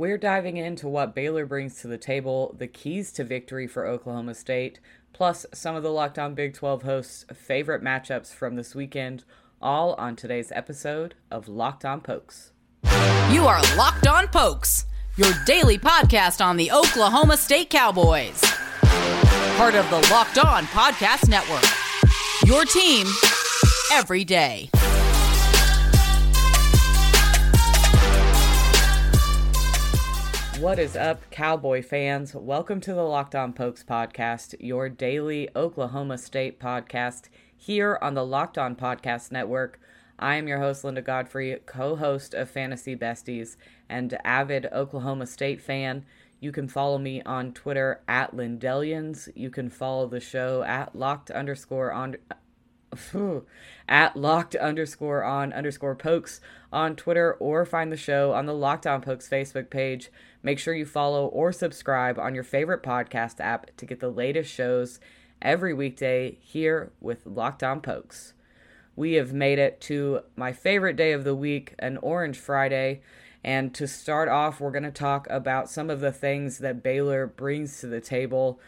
We're diving into what Baylor brings to the table, the keys to victory for Oklahoma State, plus some of the Locked On Big 12 hosts' favorite matchups from this weekend, all on today's episode of Locked On Pokes. You are Locked On Pokes, your daily podcast on the Oklahoma State Cowboys. Part of the Locked On Podcast Network. Your team every day. What is up, Cowboy fans? Welcome to the Locked On Pokes podcast, your daily Oklahoma State podcast here on the Locked On Podcast Network. I am your host, Linda Godfrey, co host of Fantasy Besties and avid Oklahoma State fan. You can follow me on Twitter at Lindellians. You can follow the show at locked underscore on at locked underscore on underscore pokes on Twitter or find the show on the Locked On Pokes Facebook page. Make sure you follow or subscribe on your favorite podcast app to get the latest shows every weekday here with Locked On Pokes. We have made it to my favorite day of the week, an Orange Friday. And to start off, we're going to talk about some of the things that Baylor brings to the table.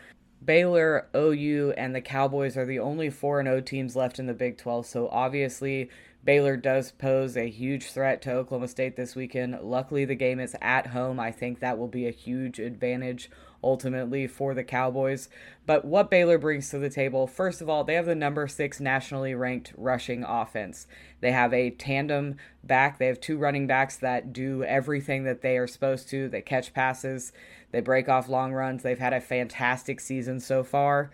Baylor, OU, and the Cowboys are the only 4 0 teams left in the Big 12. So obviously, Baylor does pose a huge threat to Oklahoma State this weekend. Luckily, the game is at home. I think that will be a huge advantage ultimately for the Cowboys. But what Baylor brings to the table, first of all, they have the number six nationally ranked rushing offense. They have a tandem back. They have two running backs that do everything that they are supposed to. They catch passes, they break off long runs. They've had a fantastic season so far.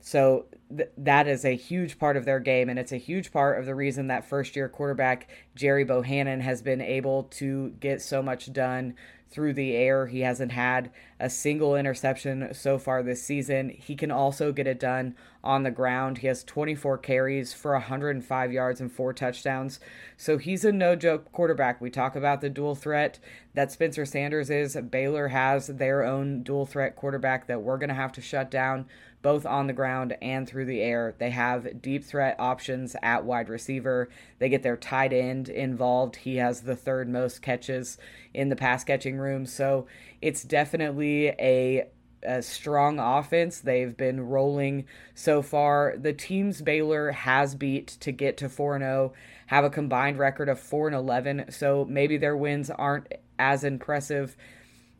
So th- that is a huge part of their game, and it's a huge part of the reason that first year quarterback Gerry Bohanon has been able to get so much done through the air. He hasn't had a single interception so far this season. He can also get it done on the ground. He has 24 carries for 105 yards and four touchdowns. So he's a no joke quarterback. We talk about the dual threat that Spencer Sanders is. Baylor has their own dual threat quarterback that we're going to have to shut down both on the ground and through the air. They have deep threat options at wide receiver. They get their tight end involved. He has the third most catches in the pass catching room. So it's definitely a a strong offense. They've been rolling so far. The teams Baylor has beat to get to 4 0 have a combined record of 4 and 11, so maybe their wins aren't as impressive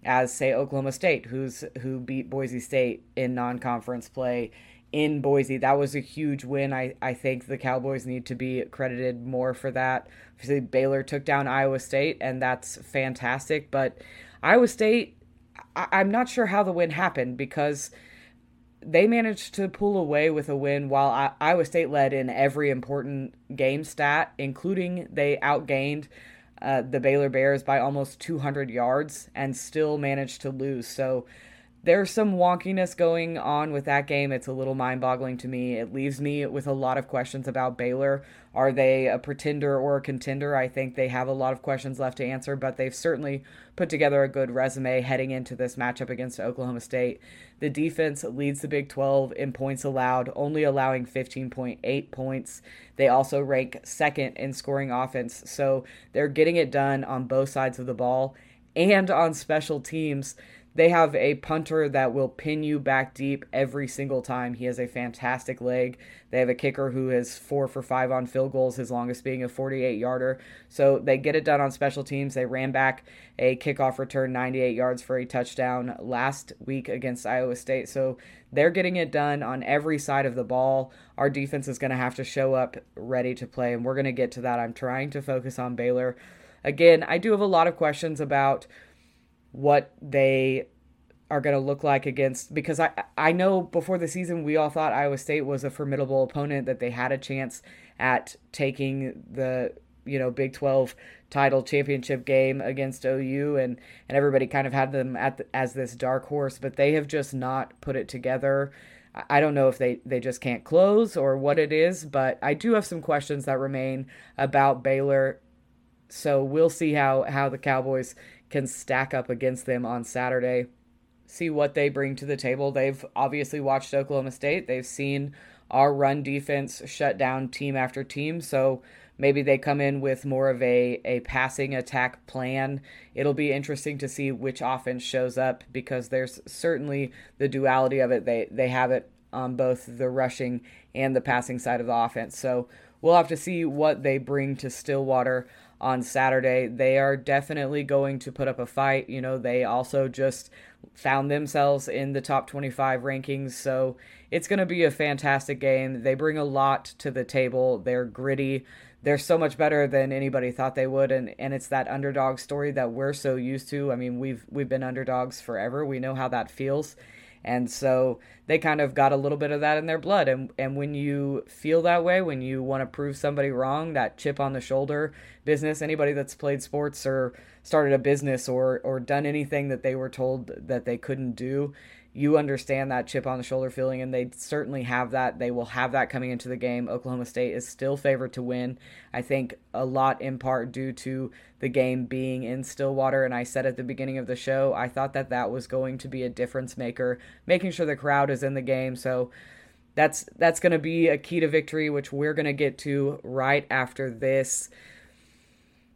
as say Oklahoma State, who's who beat Boise State in non-conference play in Boise. That was a huge win. I, I think the Cowboys need to be credited more for that. Obviously, Baylor took down Iowa State, and that's fantastic. But Iowa State, I, I'm not sure how the win happened because they managed to pull away with a win while I, Iowa State led in every important game stat, including they outgained uh, the Baylor Bears by almost 200 yards and still managed to lose. So there's some wonkiness going on with that game. It's a little mind boggling to me. It leaves me with a lot of questions about Baylor. Are they a pretender or a contender? I think they have a lot of questions left to answer, but they've certainly put together a good resume heading into this matchup against Oklahoma State. The defense leads the Big 12 in points allowed, only allowing 15.8 points. They also rank second in scoring offense, so they're getting it done on both sides of the ball and on special teams they have a punter that will pin you back deep every single time. He has a fantastic leg. They have a kicker who is four for five on field goals, his longest being a 48 yarder. So they get it done on special teams. They ran back a kickoff return 98 yards for a touchdown last week against Iowa State. So they're getting it done on every side of the ball. Our defense is going to have to show up ready to play, and we're going to get to that. I'm trying to focus on Baylor. Again, I do have a lot of questions about what they are going to look like against because I I know before the season we all thought Iowa State was a formidable opponent that they had a chance at taking the you know Big 12 title championship game against OU and and everybody kind of had them at the, as this dark horse but they have just not put it together. I don't know if they, they just can't close or what it is, but I do have some questions that remain about Baylor. So we'll see how, how the Cowboys can stack up against them on Saturday, see what they bring to the table. They've obviously watched Oklahoma State, they've seen our run defense shut down team after team. So maybe they come in with more of a, a passing attack plan. It'll be interesting to see which offense shows up because there's certainly the duality of it. They they have it on both the rushing and the passing side of the offense. So we'll have to see what they bring to Stillwater on Saturday. They are definitely going to put up a fight. You know, they also just found themselves in the top 25 rankings. So it's going to be a fantastic game. They bring a lot to the table. They're gritty. They're so much better than anybody thought they would and and it's that underdog story that we're so used to. I mean, we've we've been underdogs forever. We know how that feels. And so they kind of got a little bit of that in their blood. And, and when you feel that way, when you want to prove somebody wrong, that chip on the shoulder business, anybody that's played sports or started a business or, or done anything that they were told that they couldn't do, you understand that chip on the shoulder feeling, and they certainly have that. They will have that coming into the game. Oklahoma State is still favored to win. I think a lot in part due to the game being in Stillwater. And I said at the beginning of the show, I thought that that was going to be a difference maker, making sure the crowd is in the game. So that's that's going to be a key to victory, which we're going to get to right after this.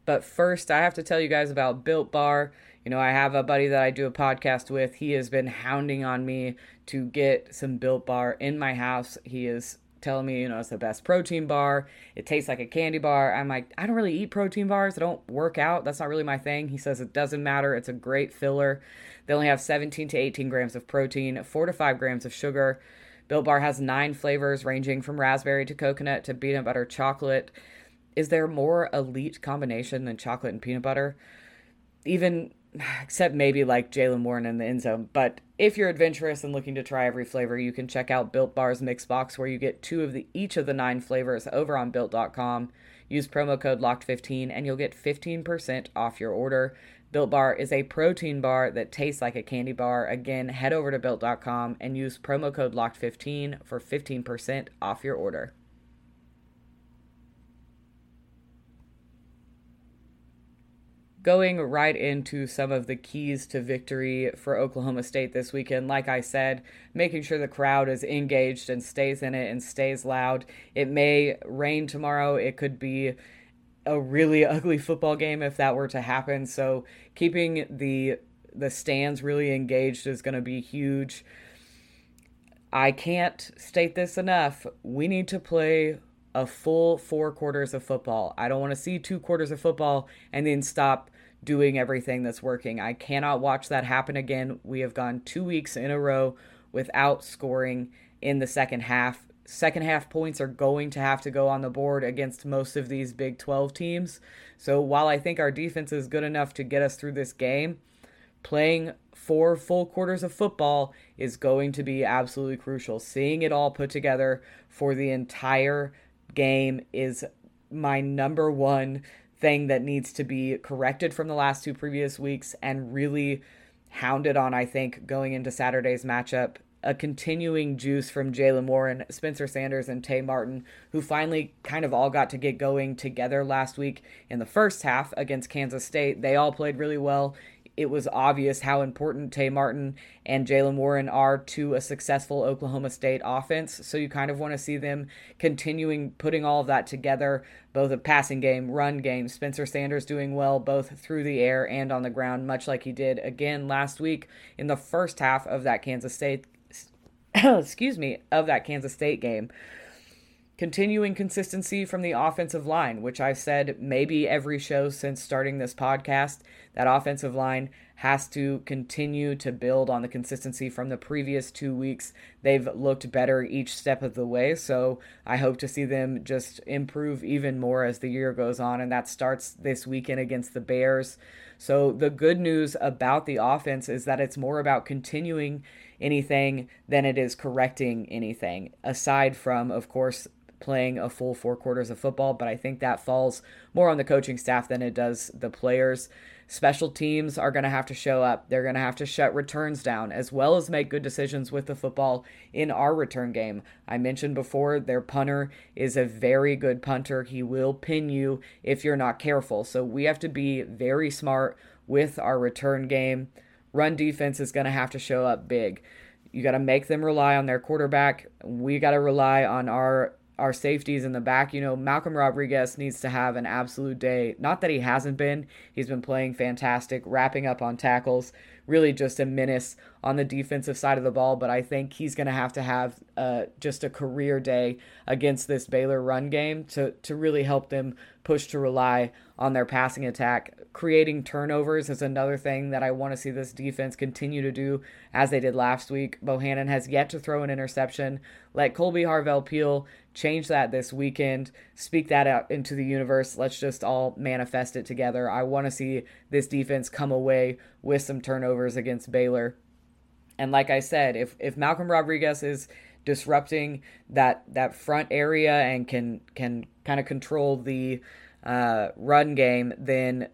But first, I have to tell you guys about Built Bar. You know, I have a buddy that I do a podcast with. He has been hounding on me to get some Built Bar in my house. He is telling me, you know, it's the best protein bar. It tastes like a candy bar. I'm like, I don't really eat protein bars. I don't work out. That's not really my thing. He says it doesn't matter. It's a great filler. They only have 17 to 18 grams of protein, 4 to 5 grams of sugar. Built Bar has nine flavors ranging from raspberry to coconut to peanut butter chocolate. Is there more elite combination than chocolate and peanut butter? Even except maybe like Jaylen Warren in the end zone. But if you're adventurous and looking to try every flavor, you can check out Built Bar's Mix Box, where you get two of the each of the nine flavors over on Built.com. Use promo code Locked15 and you'll get 15% off your order. Built Bar is a protein bar that tastes like a candy bar. Again, head over to Built.com and use promo code Locked15 for 15% off your order. Going right into some of the keys to victory for Oklahoma State this weekend. Like I said, making sure the crowd is engaged and stays in it and stays loud. It may rain tomorrow. It could be a really ugly football game if that were to happen. So keeping the the stands really engaged is going to be huge. I can't state this enough. We need to play a full four quarters of football. I don't want to see two quarters of football and then stop doing everything that's working. I cannot watch that happen again. We have gone two weeks in a row without scoring in the second half. Second half points are going to have to go on the board against most of these Big 12 teams. So while I think our defense is good enough to get us through this game, playing four full quarters of football is going to be absolutely crucial. Seeing it all put together for the entire game is my number one thing that needs to be corrected from the last two previous weeks and really hounded on, I think, going into Saturday's matchup. A continuing juice from Jaylen Warren, Spencer Sanders, and Tay Martin, who finally kind of all got to get going together last week in the first half against Kansas State. They all played really well it was obvious how important Tay Martin and Jaylen Warren are to a successful Oklahoma State offense. So you kind of want to see them continuing putting all of that together, both a passing game, run game. Spencer Sanders doing well both through the air and on the ground, much like he did again last week in the first half of that Kansas State excuse me, of that Kansas State game continuing consistency from the offensive line, which I've said maybe every show since starting this podcast. That offensive line has to continue to build on the consistency from the previous two weeks. They've looked better each step of the way, so I hope to see them just improve even more as the year goes on, and that starts this weekend against the Bears. So, the good news about the offense is that it's more about continuing anything than it is correcting anything, aside from, of course, playing a full four quarters of football, but I think that falls more on the coaching staff than it does the players. Special teams are going to have to show up. They're going to have to shut returns down as well as make good decisions with the football in our return game. I mentioned before their punter is a very good punter. He will pin you if you're not careful. So we have to be very smart with our return game. Run defense is going to have to show up big. You got to make them rely on their quarterback. We got to rely on our our safeties in the back. You know, Malcolm Rodriguez needs to have an absolute day. Not that he hasn't been, he's been playing fantastic, wrapping up on tackles, really just a menace on the defensive side of the ball. But I think he's going to have to have uh, just a career day against this Baylor run game to, to really help them push to rely on their passing attack. Creating turnovers is another thing that I want to see this defense continue to do as they did last week. Bohanon has yet to throw an interception. Let Kolby Harvell-Peel change that this weekend, speak that out into the universe. Let's just all manifest it together. I want to see this defense come away with some turnovers against Baylor. And like I said, if if Malcolm Rodriguez is disrupting that that front area and can can kind of control the uh, run game, then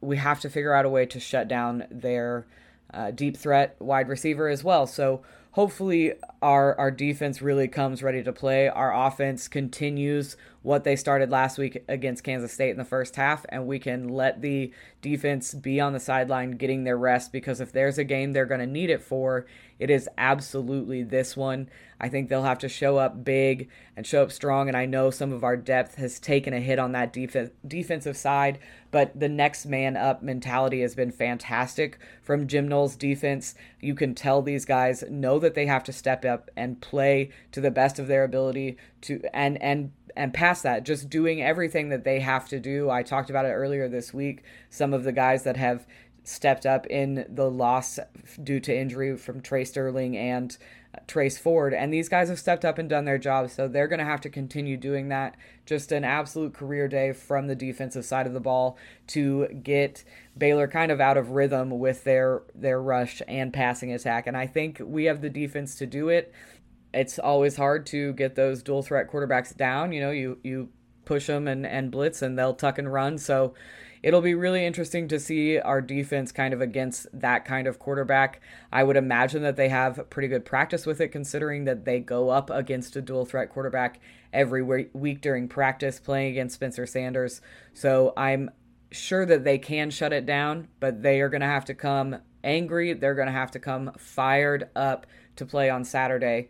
we have to figure out a way to shut down their uh, deep threat wide receiver as well. So hopefully our our defense really comes ready to play. Our offense continues what they started last week against Kansas State in the first half, and we can let the defense be on the sideline getting their rest because if there's a game they're going to need it for, it is absolutely this one. I think they'll have to show up big and show up strong, and I know some of our depth has taken a hit on that def- defensive side, but the next man up mentality has been fantastic from Jim Knowles' defense. You can tell these guys know that they have to step up and play to the best of their ability to and and and past that, just doing everything that they have to do. I talked about it earlier this week. Some of the guys that have stepped up in the loss due to injury from Tre Sterling and uh, Trace Ford. And these guys have stepped up and done their job, so they're going to have to continue doing that. Just an absolute career day from the defensive side of the ball to get Baylor kind of out of rhythm with their their rush and passing attack. And I think we have the defense to do it it's always hard to get those dual threat quarterbacks down. You know, you you push them and and blitz, and they'll tuck and run. So it'll be really interesting to see our defense kind of against that kind of quarterback. I would imagine that they have pretty good practice with it, considering that they go up against a dual threat quarterback every week during practice, playing against Spencer Sanders. So I'm sure that they can shut it down, but they are going to have to come angry. They're going to have to come fired up to play on Saturday.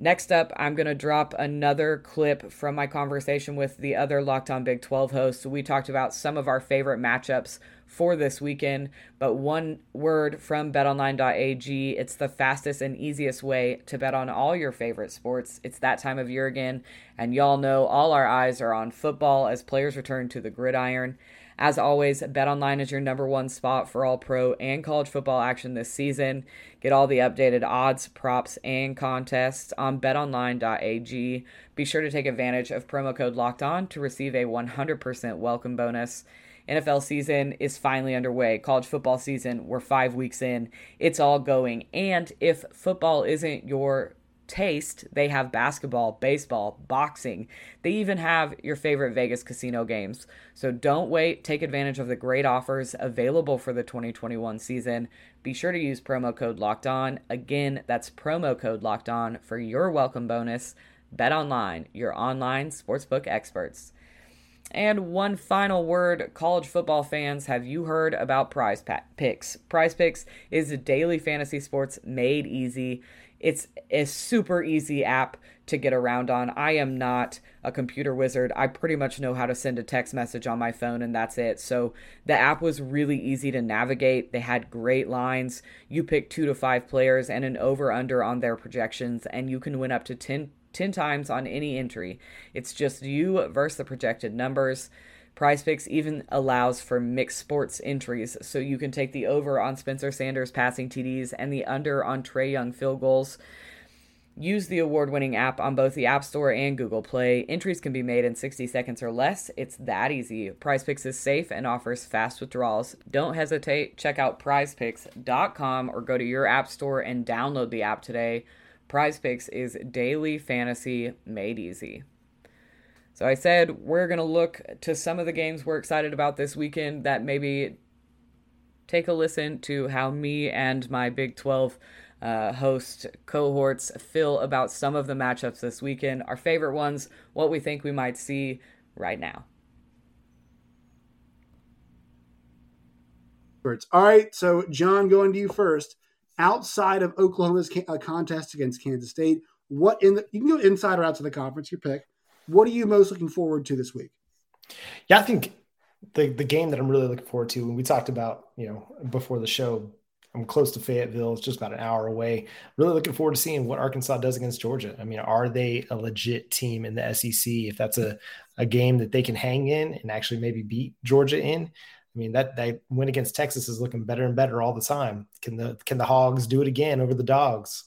Next up, I'm going to drop another clip from my conversation with the other Locked On Big 12 hosts. We talked about some of our favorite matchups for this weekend, but one word from betonline.ag it's the fastest and easiest way to bet on all your favorite sports. It's that time of year again, and y'all know all our eyes are on football as players return to the gridiron. As always, BetOnline is your number one spot for all pro and college football action this season. Get all the updated odds, props, and contests on betonline.ag. Be sure to take advantage of promo code Locked On to receive a 100% welcome bonus. NFL season is finally underway. College football season, we're five weeks in. It's all going. And if football isn't your taste, they have basketball, baseball, boxing. They even have your favorite Vegas casino games. So don't wait. Take advantage of the great offers available for the 2021 season. Be sure to use promo code Locked On. Again, that's promo code Locked On for your welcome bonus. Bet online, your online sportsbook experts. And one final word, college football fans, have you heard about Prize Picks? Prize Picks is a daily fantasy sports made easy. It's a super easy app to get around on. I am not a computer wizard. I pretty much know how to send a text message on my phone and that's it. So the app was really easy to navigate. They had great lines. You pick 2 to 5 players and an over under on their projections and you can win up to 10 10 times on any entry. It's just you versus the projected numbers. Prize Picks even allows for mixed sports entries, so you can take the over on Spencer Sanders passing TDs and the under on Trae Young field goals. Use the award winning app on both the App Store and Google Play. Entries can be made in 60 seconds or less. It's that easy. Prize Picks is safe and offers fast withdrawals. Don't hesitate. Check out prizepicks.com or go to your App Store and download the app today. Prize Picks is daily fantasy made easy. So I said we're going to look to some of the games we're excited about this weekend that maybe take a listen to how me and my Big 12 uh, host cohorts feel about some of the matchups this weekend, our favorite ones, what we think we might see right now. All right, so John, going to you first. Outside of Oklahoma's uh, contest against Kansas State, what in the, you can go inside or outside the conference, your pick. What are you most looking forward to this week? Yeah, I think the the game that I'm really looking forward to, and we talked about, you know, before the show, I'm close to Fayetteville. It's just about an hour away. Really looking forward to seeing what Arkansas does against Georgia. I mean, are they a legit team in the SEC? If that's a, a game that they can hang in and actually maybe beat Georgia in, I mean, that that win against Texas is looking better and better all the time. Can the can the Hogs do it again over the Dogs?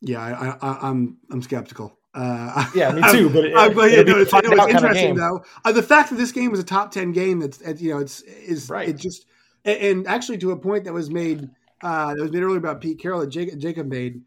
Yeah, I, I, I'm I'm I'm skeptical. Uh, yeah, me too. But, it, uh, but yeah, no, it's, no, it's interesting though. Uh, the fact that this game was a top ten game, that's you know, it's is right. it just and, actually to a point that was made uh, that was made earlier about Pete Carroll that Jacob, Jacob made.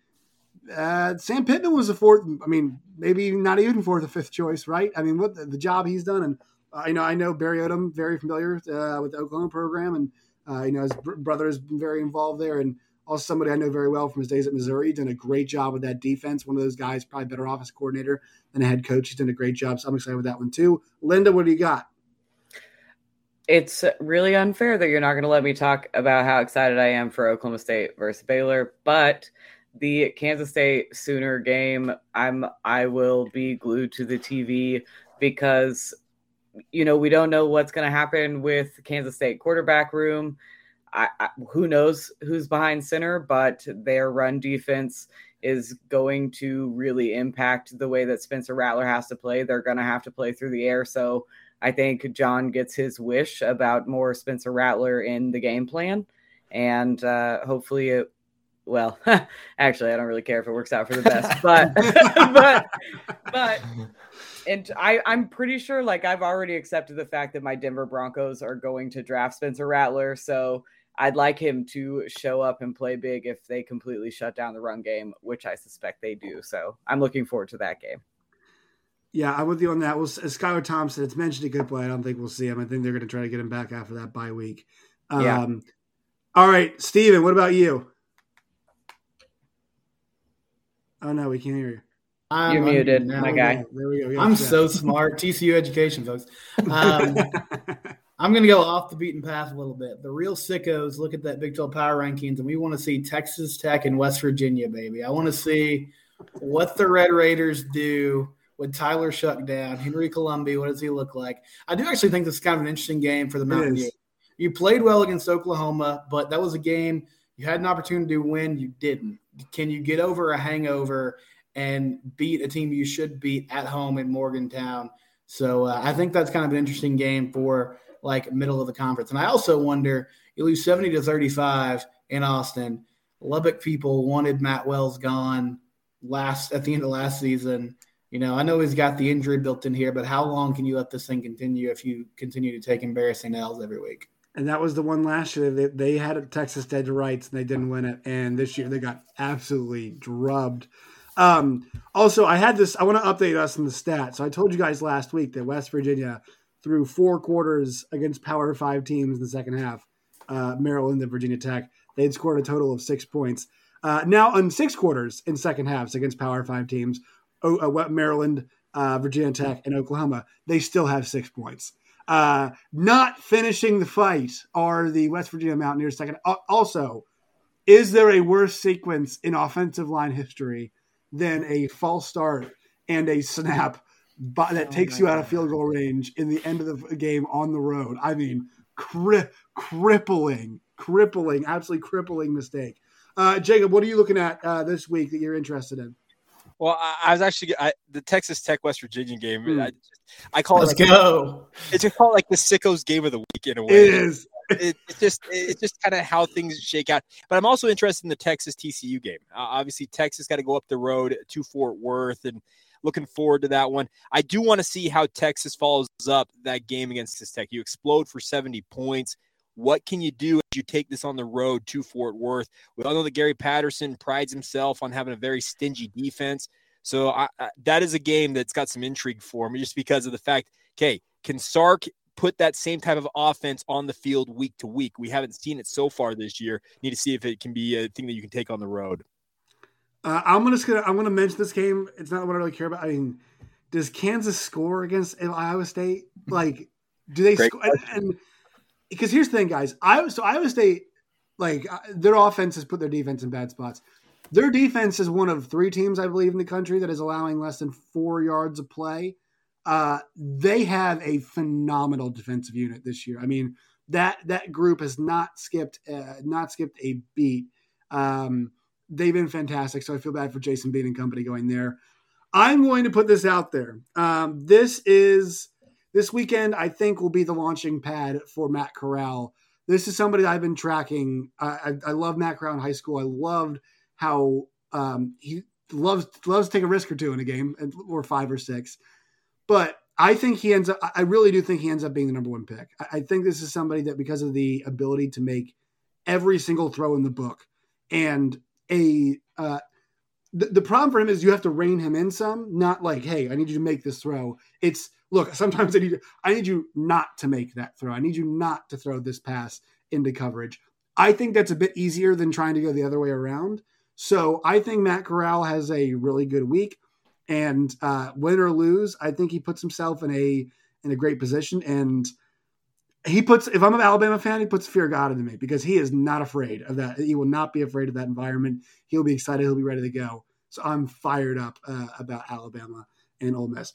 Uh, Sam Pittman was the fourth. I mean, maybe not even fourth or fifth choice, right? I mean, what the, the job he's done, and I know I know Barry Odom very familiar uh, with the Oklahoma program, and uh, you know his br- brother has been very involved there, and also somebody I know very well from his days at Missouri. Done a great job with that defense. One of those guys, probably better office coordinator than a head coach. He's done a great job. So I'm excited with that one too. Linda, what do you got? It's really unfair that you're not going to let me talk about how excited I am for Oklahoma State versus Baylor, but the Kansas State Sooner game, I'm I will be glued to the TV because you know we don't know what's going to happen with Kansas State quarterback room. I, I, who knows who's behind center, but their run defense is going to really impact the way that Spencer Rattler has to play. They're going to have to play through the air. So I think John gets his wish about more Spencer Rattler in the game plan. And uh, hopefully it, well, actually, I don't really care if it works out for the best, but, but, but, and I, I'm pretty sure like I've already accepted the fact that my Denver Broncos are going to draft Spencer Rattler. So I'd like him to show up and play big if they completely shut down the run game, which I suspect they do. So I'm looking forward to that game. Yeah, I'm with you on that. Well, Skylar Thompson, it's mentioned a good play. I don't think we'll see him. I think they're going to try to get him back after that bye week. Um, yeah. All right, Steven, what about you? Oh, no, we can't hear you. I'm You're muted, my guy. There we go. I'm so smart. TCU education, folks. Um, I'm going to go off the beaten path a little bit. The real sickos look at that Big 12 power rankings, and we want to see Texas Tech and West Virginia, baby. I want to see what the Red Raiders do with Tyler Shough down. Henry Colombi, what does he look like? I do actually think this is kind of an interesting game for the Mountaineers. You played well against Oklahoma, but that was a game you had an opportunity to win. You didn't. Can you get over a hangover and beat a team you should beat at home in Morgantown? So uh, I think that's kind of an interesting game for like middle of the conference. And I also wonder you lose 70 to 35 in Austin. Lubbock people wanted Matt Wells gone last at the end of last season. You know, I know he's got the injury built in here, but how long can you let this thing continue if you continue to take embarrassing L's every week? And that was the one last year. They, they had Texas dead to rights and they didn't win it. And this year they got absolutely drubbed. Um, also, I had this, I want to update us on the stats. So I told you guys last week that West Virginia through four quarters against Power Five teams in the second half, uh, Maryland and Virginia Tech, they had scored a total of six points. Uh, now, on six quarters in second halves against Power Five teams, uh, Maryland, uh, Virginia Tech, and Oklahoma, they still have six points. Uh, not finishing the fight are the West Virginia Mountaineers second. Also, is there a worse sequence in offensive line history than a false start and a snap but that oh takes you out of field goal range in the end of the game on the road. I mean, cri- crippling, crippling, absolutely crippling mistake. Uh, Jacob, what are you looking at uh, this week that you're interested in? Well, I, I was actually I, the Texas Tech West Virginia game. Mm. I, I, call Let's it like, go. It's just called like the sickos game of the week in a way. It is. it, it's just it's just kind of how things shake out. But I'm also interested in the Texas TCU game. Uh, obviously, Texas got to go up the road to Fort Worth, and Looking forward to that one. I do want to see how Texas follows up that game against this Tech. You explode for 70 points. What can you do as you take this on the road to Fort Worth? We all know that Gary Patterson prides himself on having a very stingy defense. So I, I, that is a game that's got some intrigue for me just because of the fact, okay, can Sark put that same type of offense on the field week to week? We haven't seen it so far this year. Need to see if it can be a thing that you can take on the road. Uh, I'm just gonna I'm gonna mention this game. It's not what I really care about. I mean, does Kansas score against Iowa State? Like, do they score? And, because here's the thing, guys. I so Iowa State, like uh, their offense has put their defense in bad spots. Their defense is one of three teams, I believe, in the country that is allowing less than four yards of play. Uh, they have a phenomenal defensive unit this year. I mean, that that group has not skipped uh, not skipped a beat. Um, they've been fantastic. So I feel bad for Jason Bean and company going there. I'm going to put this out there. Um, this is this weekend. I think will be the launching pad for Matt Corral. This is somebody that I've been tracking. I, I, I love Matt Corral in high school. I loved how um, he loves loves to take a risk or two in a game, or five or six. But I think he ends up. I really do think he ends up being the number one pick. I, I think this is somebody that because of the ability to make every single throw in the book and a uh, the, the problem for him is you have to rein him in some, not like, hey, I need you to make this throw. It's look, sometimes I need I need you not to make that throw. I need you not to throw this pass into coverage. I think that's a bit easier than trying to go the other way around. So I think Matt Corral has a really good week, and uh, win or lose, I think he puts himself in a in a great position. And he puts if I'm an Alabama fan, he puts fear God into me because he is not afraid of that. He will not be afraid of that environment. He'll be excited. He'll be ready to go. So I'm fired up uh, about Alabama and Ole Miss.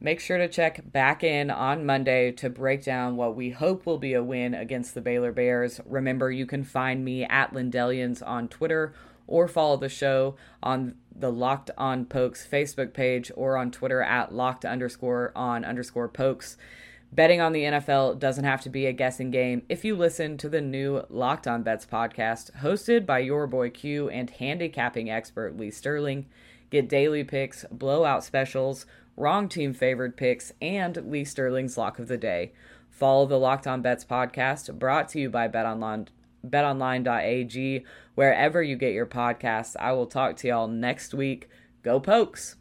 Make sure to check back in on Monday to break down what we hope will be a win against the Baylor Bears. Remember, you can find me at Lindellians on Twitter or follow the show on the Locked On Pokes Facebook page or on Twitter at locked underscore on underscore pokes. Betting on the NFL doesn't have to be a guessing game if you listen to the new Locked On Bets podcast, hosted by your boy Q and handicapping expert Lee Sterling. Get daily picks, blowout specials, wrong team favored picks, and Lee Sterling's lock of the day. Follow the Locked On Bets podcast, brought to you by BetOnline, betonline.ag, wherever you get your podcasts. I will talk to y'all next week. Go Pokes!